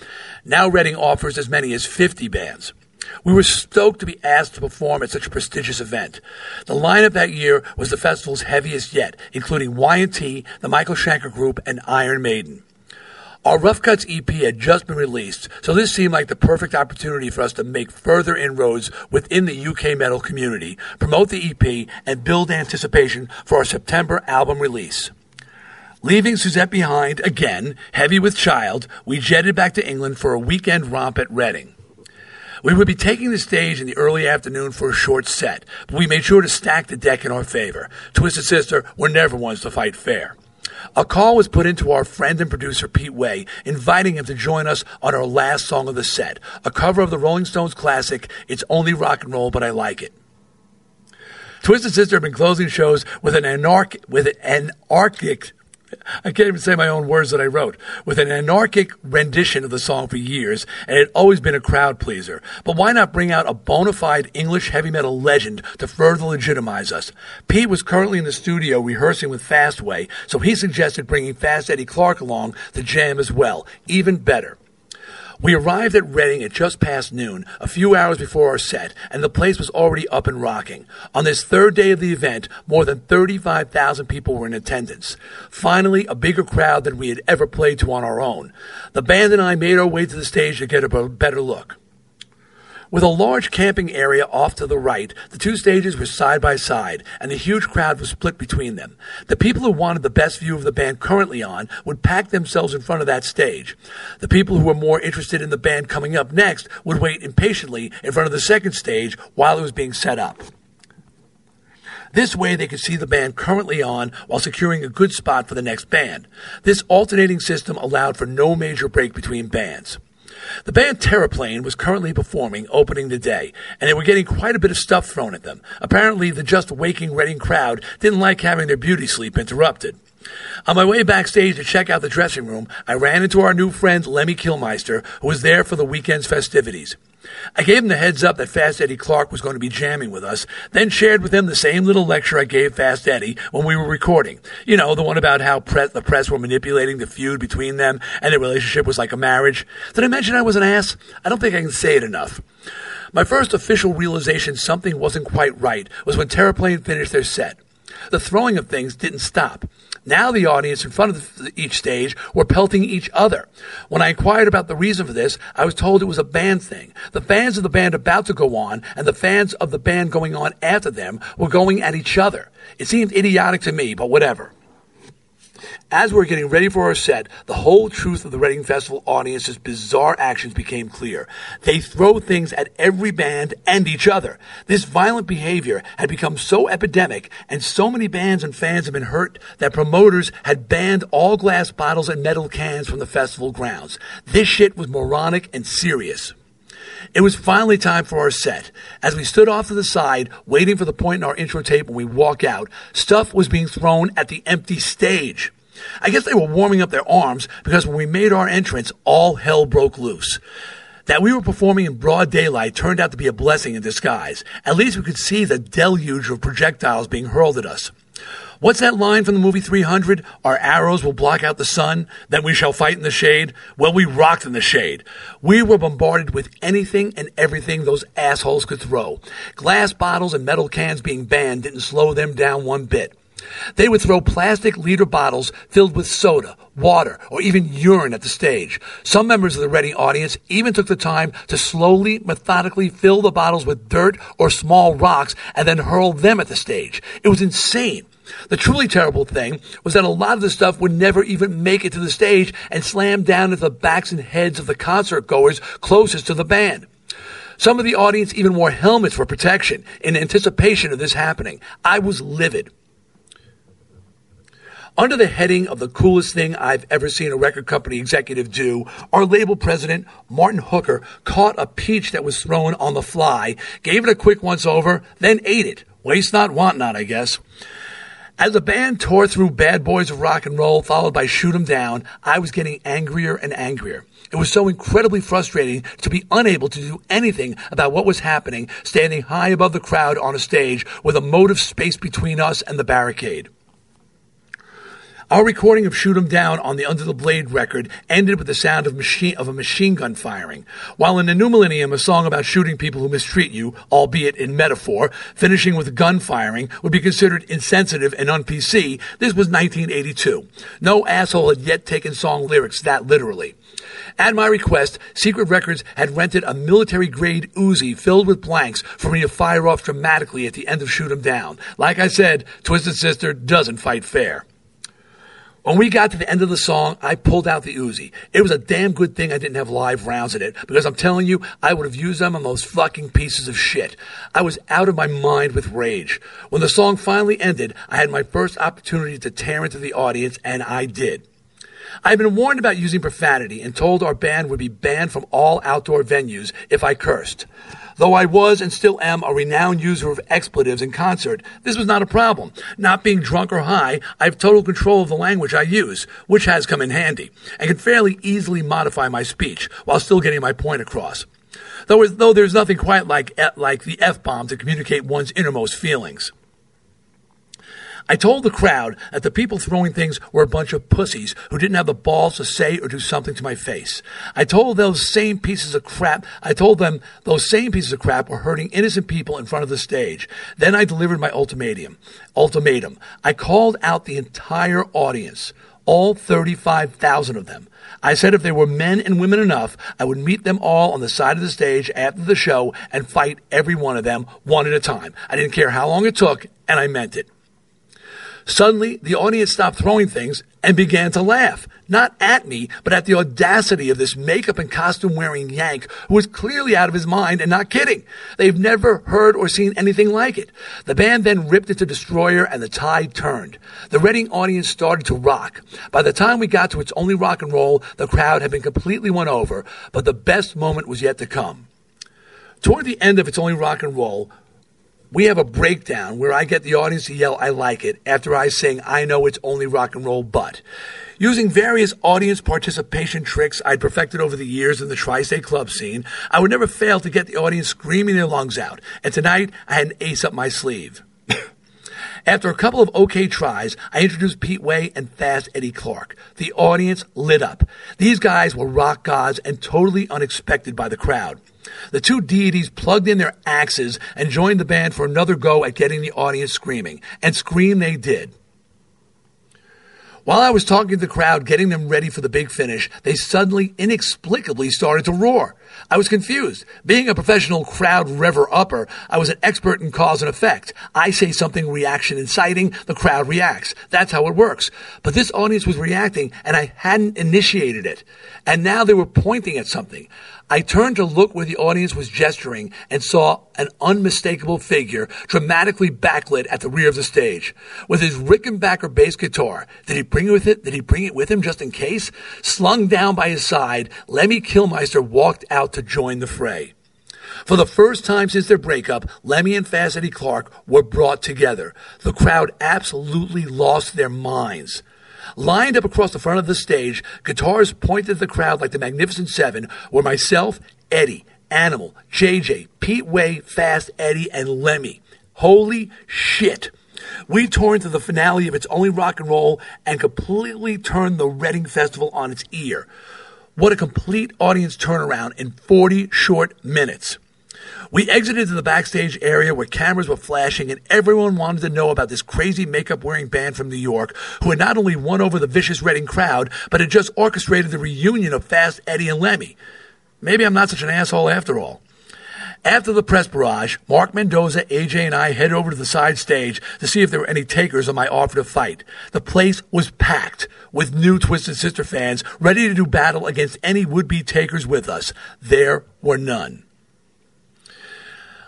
S3: Now Reading offers as many as 50 bands. We were stoked to be asked to perform at such a prestigious event. The lineup that year was the festival's heaviest yet, including Y&T, the Michael Schenker Group, and Iron Maiden. Our Ruff Cutts EP had just been released, so this seemed like the perfect opportunity for us to make further inroads within the UK metal community, promote the EP, and build anticipation for our September album release. Leaving Suzette behind, again, heavy with child, we jetted back to England for a weekend romp at Reading. We would be taking the stage in the early afternoon for a short set, but we made sure to stack the deck in our favor. Twisted Sister were never ones to fight fair. A call was put into our friend and producer Pete Way, inviting him to join us on our last song of the set, a cover of the Rolling Stones classic, It's Only Rock and Roll, But I Like It. Twisted Sister have been closing shows with an anarchic, with an anarchic I can't even say my own words that I wrote, with an anarchic rendition of the song for years, and it had always been a crowd pleaser. But why not bring out a bona fide English heavy metal legend to further legitimize us? Pete was currently in the studio rehearsing with Fastway, so he suggested bringing Fast Eddie Clarke along to jam as well. Even better. We arrived at Reading at just past noon, a few hours before our set, and the place was already up and rocking. On this third day of the event, more than 35,000 people were in attendance. Finally, a bigger crowd than we had ever played to on our own. The band and I made our way to the stage to get a better look. With a large camping area off to the right, the two stages were side by side, and a huge crowd was split between them. The people who wanted the best view of the band currently on would pack themselves in front of that stage. The people who were more interested in the band coming up next would wait impatiently in front of the second stage while it was being set up. This way, they could see the band currently on while securing a good spot for the next band. This alternating system allowed for no major break between bands. The band Terraplane was currently performing, opening the day, and they were getting quite a bit of stuff thrown at them. Apparently, the just waking Reading crowd didn't like having their beauty sleep interrupted. On my way backstage to check out the dressing room, I ran into our new friend Lemmy Kilmister, who was there for the weekend's festivities. I gave him the heads up that Fast Eddie Clarke was going to be jamming with us, then shared with him the same little lecture I gave Fast Eddie when we were recording. You know, the one about how press, the press were manipulating the feud between them and their relationship was like a marriage. Did I mention I was an ass? I don't think I can say it enough. My first official realization something wasn't quite right was when Terraplane finished their set. The throwing of things didn't stop. Now the audience in front of each stage were pelting each other. When I inquired about the reason for this, I was told it was a band thing. The fans of the band about to go on and the fans of the band going on after them were going at each other. It seemed idiotic to me, but whatever. As we're getting ready for our set, the whole truth of the Reading Festival audience's bizarre actions became clear. They throw things at every band and each other. This violent behavior had become so epidemic, and so many bands and fans had been hurt that promoters had banned all glass bottles and metal cans from the festival grounds. This shit was moronic and serious. It was finally time for our set. As we stood off to the side, waiting for the point in our intro tape when we walk out, stuff was being thrown at the empty stage. I guess they were warming up their arms because when we made our entrance, all hell broke loose. That we were performing in broad daylight turned out to be a blessing in disguise. At least we could see the deluge of projectiles being hurled at us. What's that line from the movie 300? Our arrows will block out the sun, then we shall fight in the shade. Well, we rocked in the shade. We were bombarded with anything and everything those assholes could throw. Glass bottles and metal cans being banned didn't slow them down one bit. They would throw plastic liter bottles filled with soda, water, or even urine at the stage. Some members of the Reading audience even took the time to slowly, methodically fill the bottles with dirt or small rocks and then hurl them at the stage. It was insane. The truly terrible thing was that a lot of the stuff would never even make it to the stage and slam down into the backs and heads of the concert goers closest to the band. Some of the audience even wore helmets for protection in anticipation of this happening. I was livid. Under the heading of the coolest thing I've ever seen a record company executive do, our label president, Martin Hooker, caught a peach that was thrown on the fly, gave it a quick once over, then ate it. Waste not, want not, I guess. As the band tore through Bad Boys of Rock and Roll, followed by Shoot 'em Down, I was getting angrier and angrier. It was so incredibly frustrating to be unable to do anything about what was happening, standing high above the crowd on a stage with a moat of space between us and the barricade. Our recording of Shoot 'em Down on the Under the Blade record ended with the sound of machine of a machine gun firing. While in the New Millennium, a song about shooting people who mistreat you, albeit in metaphor, finishing with gun firing would be considered insensitive and un-PC, this was 1982. No asshole had yet taken song lyrics that literally. At my request, Secret Records had rented a military grade Uzi filled with blanks for me to fire off dramatically at the end of Shoot 'em Down. Like I said, Twisted Sister doesn't fight fair. When we got to the end of the song, I pulled out the Uzi. It was a damn good thing I didn't have live rounds in it because I'm telling you, I would have used them on those fucking pieces of shit. I was out of my mind with rage. When the song finally ended, I had my first opportunity to tear into the audience, and I did. I had been warned about using profanity and told our band would be banned from all outdoor venues if I cursed. Though I was and still am a renowned user of expletives in concert, this was not a problem. Not being drunk or high, I have total control of the language I use, which has come in handy, and can fairly easily modify my speech while still getting my point across. Though, though there's nothing quite like, like the F-bomb to communicate one's innermost feelings. I told the crowd that the people throwing things were a bunch of pussies who didn't have the balls to say or do something to my face. I told those same pieces of crap, I told them those same pieces of crap were hurting innocent people in front of the stage. Then I delivered my ultimatum. Ultimatum. I called out the entire audience, all 35,000 of them. I said if they were men and women enough, I would meet them all on the side of the stage after the show and fight every one of them one at a time. I didn't care how long it took, and I meant it. Suddenly, the audience stopped throwing things and began to laugh. Not at me, but at the audacity of this makeup and costume wearing Yank who was clearly out of his mind and not kidding. They've never heard or seen anything like it. The band then ripped into Destroyer and the tide turned. The Reading audience started to rock. By the time we got to It's Only Rock and Roll, the crowd had been completely won over, but the best moment was yet to come. Toward the end of It's Only Rock and Roll, we have a breakdown where I get the audience to yell, I like it, after I sing, I know it's only rock and roll, but. Using various audience participation tricks I'd perfected over the years in the tri state club scene, I would never fail to get the audience screaming their lungs out. And tonight, I had an ace up my sleeve. <coughs> After a couple of okay tries, I introduced Pete Way and Fast Eddie Clarke. The audience lit up. These guys were rock gods and totally unexpected by the crowd. The two deities plugged in their axes and joined the band for another go at getting the audience screaming. And scream they did. While I was talking to the crowd, getting them ready for the big finish, they suddenly, inexplicably started to roar. I was confused. Being a professional crowd rever upper, I was an expert in cause and effect. I say something reaction inciting, the crowd reacts. That's how it works. But this audience was reacting and I hadn't initiated it. And now they were pointing at something. I turned to look where the audience was gesturing and saw an unmistakable figure dramatically backlit at the rear of the stage. With his Rickenbacker bass guitar, did he bring it with it? Did he bring it with him just in case? Slung down by his side, Lemmy Kilmister walked out to join the fray. For the first time since their breakup, Lemmy and Fast Eddie Clarke were brought together. The crowd absolutely lost their minds. Lined up across the front of the stage, guitars pointed at the crowd like the Magnificent Seven, were myself, Eddie, Animal, JJ, Pete Way, Fast Eddie, and Lemmy. Holy shit. We tore into the finale of It's Only Rock and Roll and completely turned the Reading Festival on its ear. What a complete audience turnaround in 40 short minutes. We exited to the backstage area where cameras were flashing and everyone wanted to know about this crazy makeup wearing band from New York who had not only won over the vicious Reading crowd, but had just orchestrated the reunion of Fast Eddie and Lemmy. Maybe I'm not such an asshole after all. After the press barrage, Mark Mendoza, AJ, and I headed over to the side stage to see if there were any takers on my offer to fight. The place was packed with new Twisted Sister fans ready to do battle against any would be takers with us. There were none.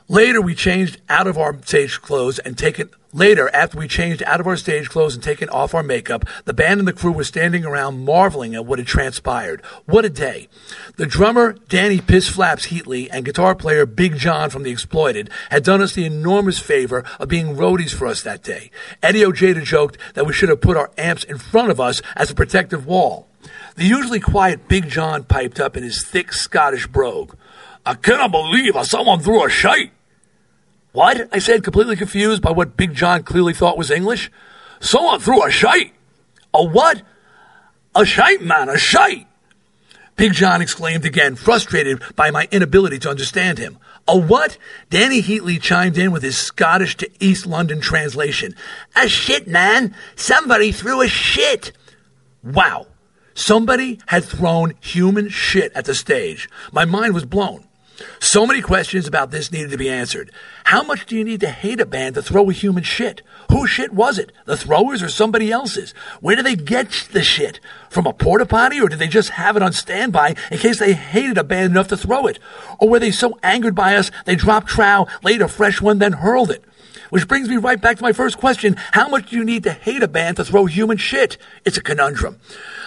S3: Later, we changed out of our stage clothes and taken. Later, after we changed out of our stage clothes and taken off our makeup, the band and the crew were standing around marveling at what had transpired. What a day! The drummer Danny Piss Flaps Heatley and guitar player Big John from The Exploited had done us the enormous favor of being roadies for us that day. Eddie Ojeda joked that we should have put our amps in front of us as a protective wall. The usually quiet Big John piped up in his thick Scottish brogue. I cannot believe someone threw a shite. What? I said, completely confused by what Big John clearly thought was English. Someone threw a shite. A what? A shite, man, a shite. Big John exclaimed again, frustrated by my inability to understand him. A what? Danny Heatley chimed in with his Scottish to East London translation. A shit, man. Somebody threw a shit. Wow. Somebody had thrown human shit at the stage. My mind was blown. So many questions about this needed to be answered. How much do you need to hate a band to throw a human shit? Whose shit was it? The throwers or somebody else's? Where do they get the shit? From a porta potty or did they just have it on standby in case they hated a band enough to throw it? Or were they so angered by us they dropped trow, laid a fresh one, then hurled it? Which brings me right back to my first question. How much do you need to hate a band to throw human shit? It's a conundrum.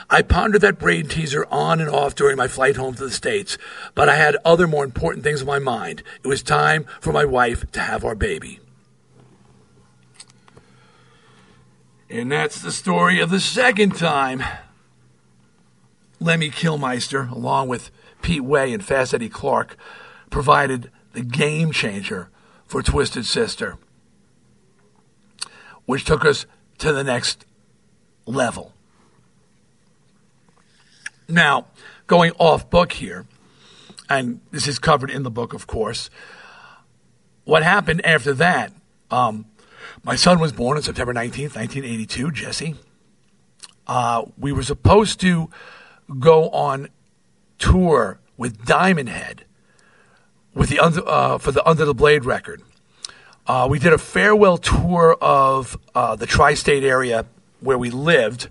S3: I pondered that brain teaser on and off during my flight home to the States, but I had other more important things in my mind. It was time for my wife to have our baby. And that's the story of the second time Lemmy Kilmister, along with Pete Way and Fast Eddie Clarke, provided the game changer for Twisted Sister, which took us to the next level. Now, going off book here, and this is covered in the book, of course. What happened after that? Um, my son was born on September 19th, 1982, Jesse. Uh, we were supposed to go on tour with Diamond Head with the uh, for the Under the Blade record. Uh, we did a farewell tour of uh, the tri-state area where we lived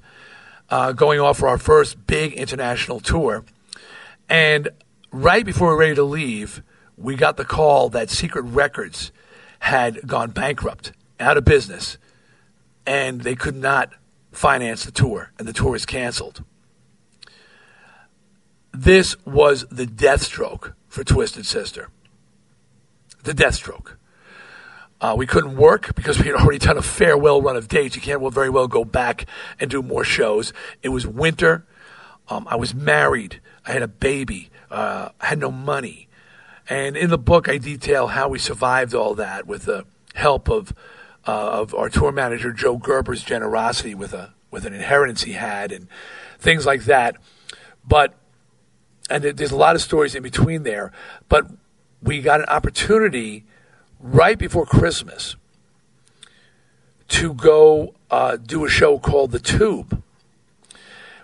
S3: uh, going off for our first big international tour. And right before we were ready to leave, we got the call that Secret Records had gone bankrupt, out of business, and they could not finance the tour, and the tour was canceled. This was the death stroke for Twisted Sister. The death stroke. Uh, we couldn't work because we had already done a farewell run of dates. You can't very well go back and do more shows. It was winter. Um, I was married. I had a baby. Uh, I had no money. And in the book, I detail how we survived all that with the help of uh, of our tour manager Joe Gerber's generosity with a with an inheritance he had and things like that. But and there's a lot of stories in between there. But we got an opportunity right before Christmas to go uh, do a show called The Tube,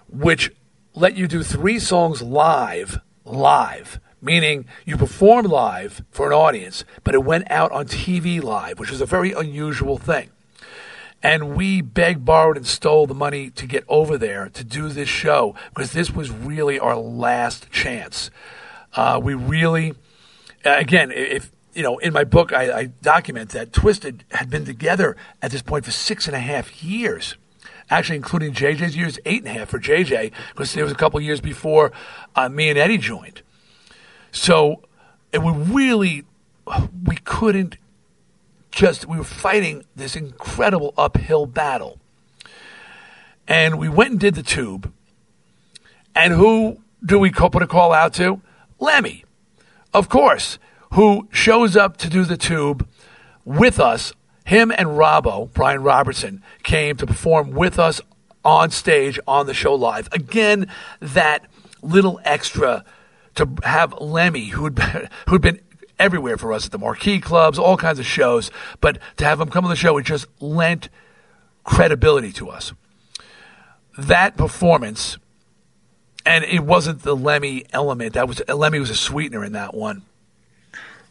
S3: which let you do three songs live, live, meaning you performed live for an audience, but it went out on TV live, which is a very unusual thing. And we begged, borrowed, and stole the money to get over there to do this show because this was really our last chance. Uh, we really, again, if you know, in my book, I, I, document that Twisted had been together at this point for six and a half years. Actually, including JJ's years, eight and a half for JJ, because there was a couple years before uh, me and Eddie joined. So, and we really, we couldn't just, we were fighting this incredible uphill battle. And we went and did the tube. And who do we put a call out to? Lemmy. Of course who shows up to do the tube with us him and Robbo, Brian Robertson, came to perform with us on stage on the show live. Again, that little extra to have Lemmy, who'd been, <laughs> who'd been everywhere for us at the marquee clubs, all kinds of shows, but to have him come on the show, it just lent credibility to us. That performance, and it wasn't the Lemmy element. That was Lemmy was a sweetener in that one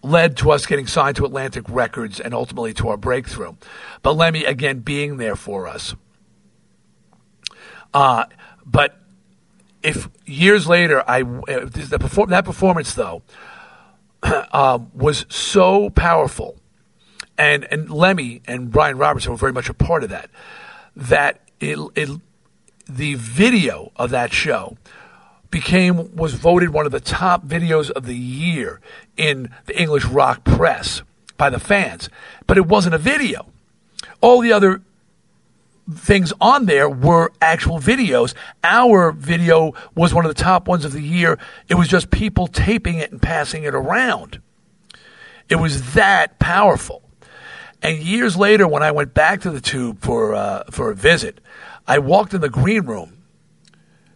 S3: led to us getting signed to Atlantic Records and ultimately to our breakthrough. But Lemmy, again, being there for us. Uh, but if years later, I uh, perform, that performance though <clears throat> um, was so powerful, and and Lemmy and Brian Robertson were very much a part of that. That it, it the video of that show became was voted one of the top videos of the year in the English rock press by the fans, but it wasn't a video. All the other things on there were actual videos. Our video was one of the top ones of the year. It was just people taping it and passing it around. It was that powerful. And years later, when I went back to the tube for uh, for a visit, I walked in the green room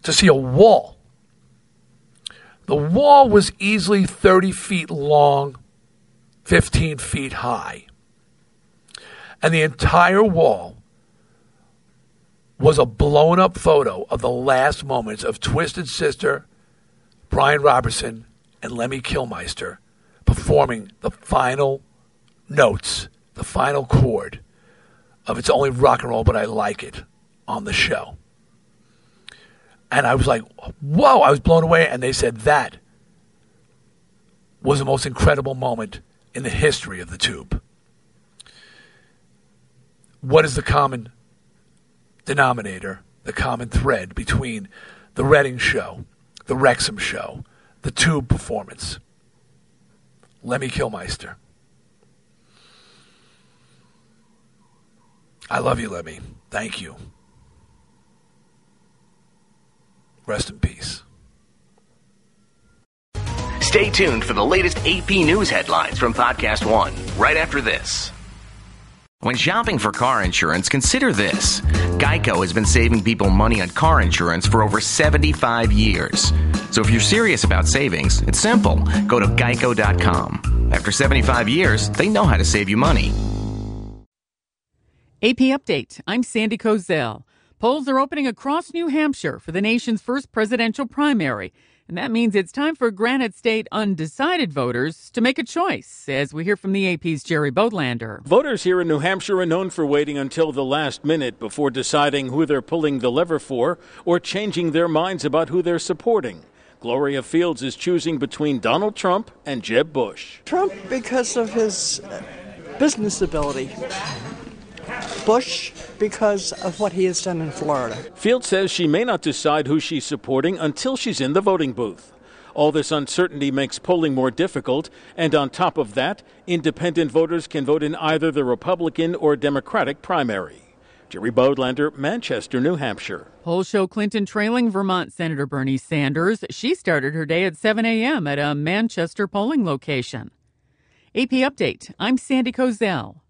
S3: to see a wall the wall was easily 30 feet long, 15 feet high. And the entire wall was a blown up photo of the last moments of Twisted Sister, Brian Robertson, and Lemmy Kilmister performing the final notes, the final chord of It's Only Rock and Roll, but I Like It on the show. And I was like, whoa, I was blown away. And they said that was the most incredible moment in the history of the tube. What is the common denominator, the common thread between the Reading show, the Wrexham show, the tube performance? Lemmy Kilmister. I love you, Lemmy. Thank you. Rest in peace.
S1: Stay tuned for the latest AP News headlines from Podcast One right after this. When shopping for car insurance, consider this Geico has been saving people money on car insurance for over 75 years. So if you're serious about savings, it's simple. Go to geico.com. After 75 years, they know how to save you money.
S2: AP Update. I'm Sandy Kozel. Polls are opening across New Hampshire for the nation's first presidential primary. And that means it's time for Granite State undecided voters to make a choice, as we hear from the AP's Jerry Bodlander.
S4: Voters here in New Hampshire are known for waiting until the last minute before deciding who they're pulling the lever for or changing their minds about who they're supporting. Gloria Fields is choosing between Donald Trump and Jeb Bush.
S5: Trump because of his business ability. Bush because of what he has done in Florida.
S4: Field says she may not decide who she's supporting until she's in the voting booth. All this uncertainty makes polling more difficult, and on top of that, independent voters can vote in either the Republican or Democratic primary. Jerry Bodlander, Manchester, New Hampshire.
S2: Polls show Clinton trailing Vermont Senator Bernie Sanders. She started her day at 7 a.m. at a Manchester polling location. AP Update. I'm Sandy Kozel.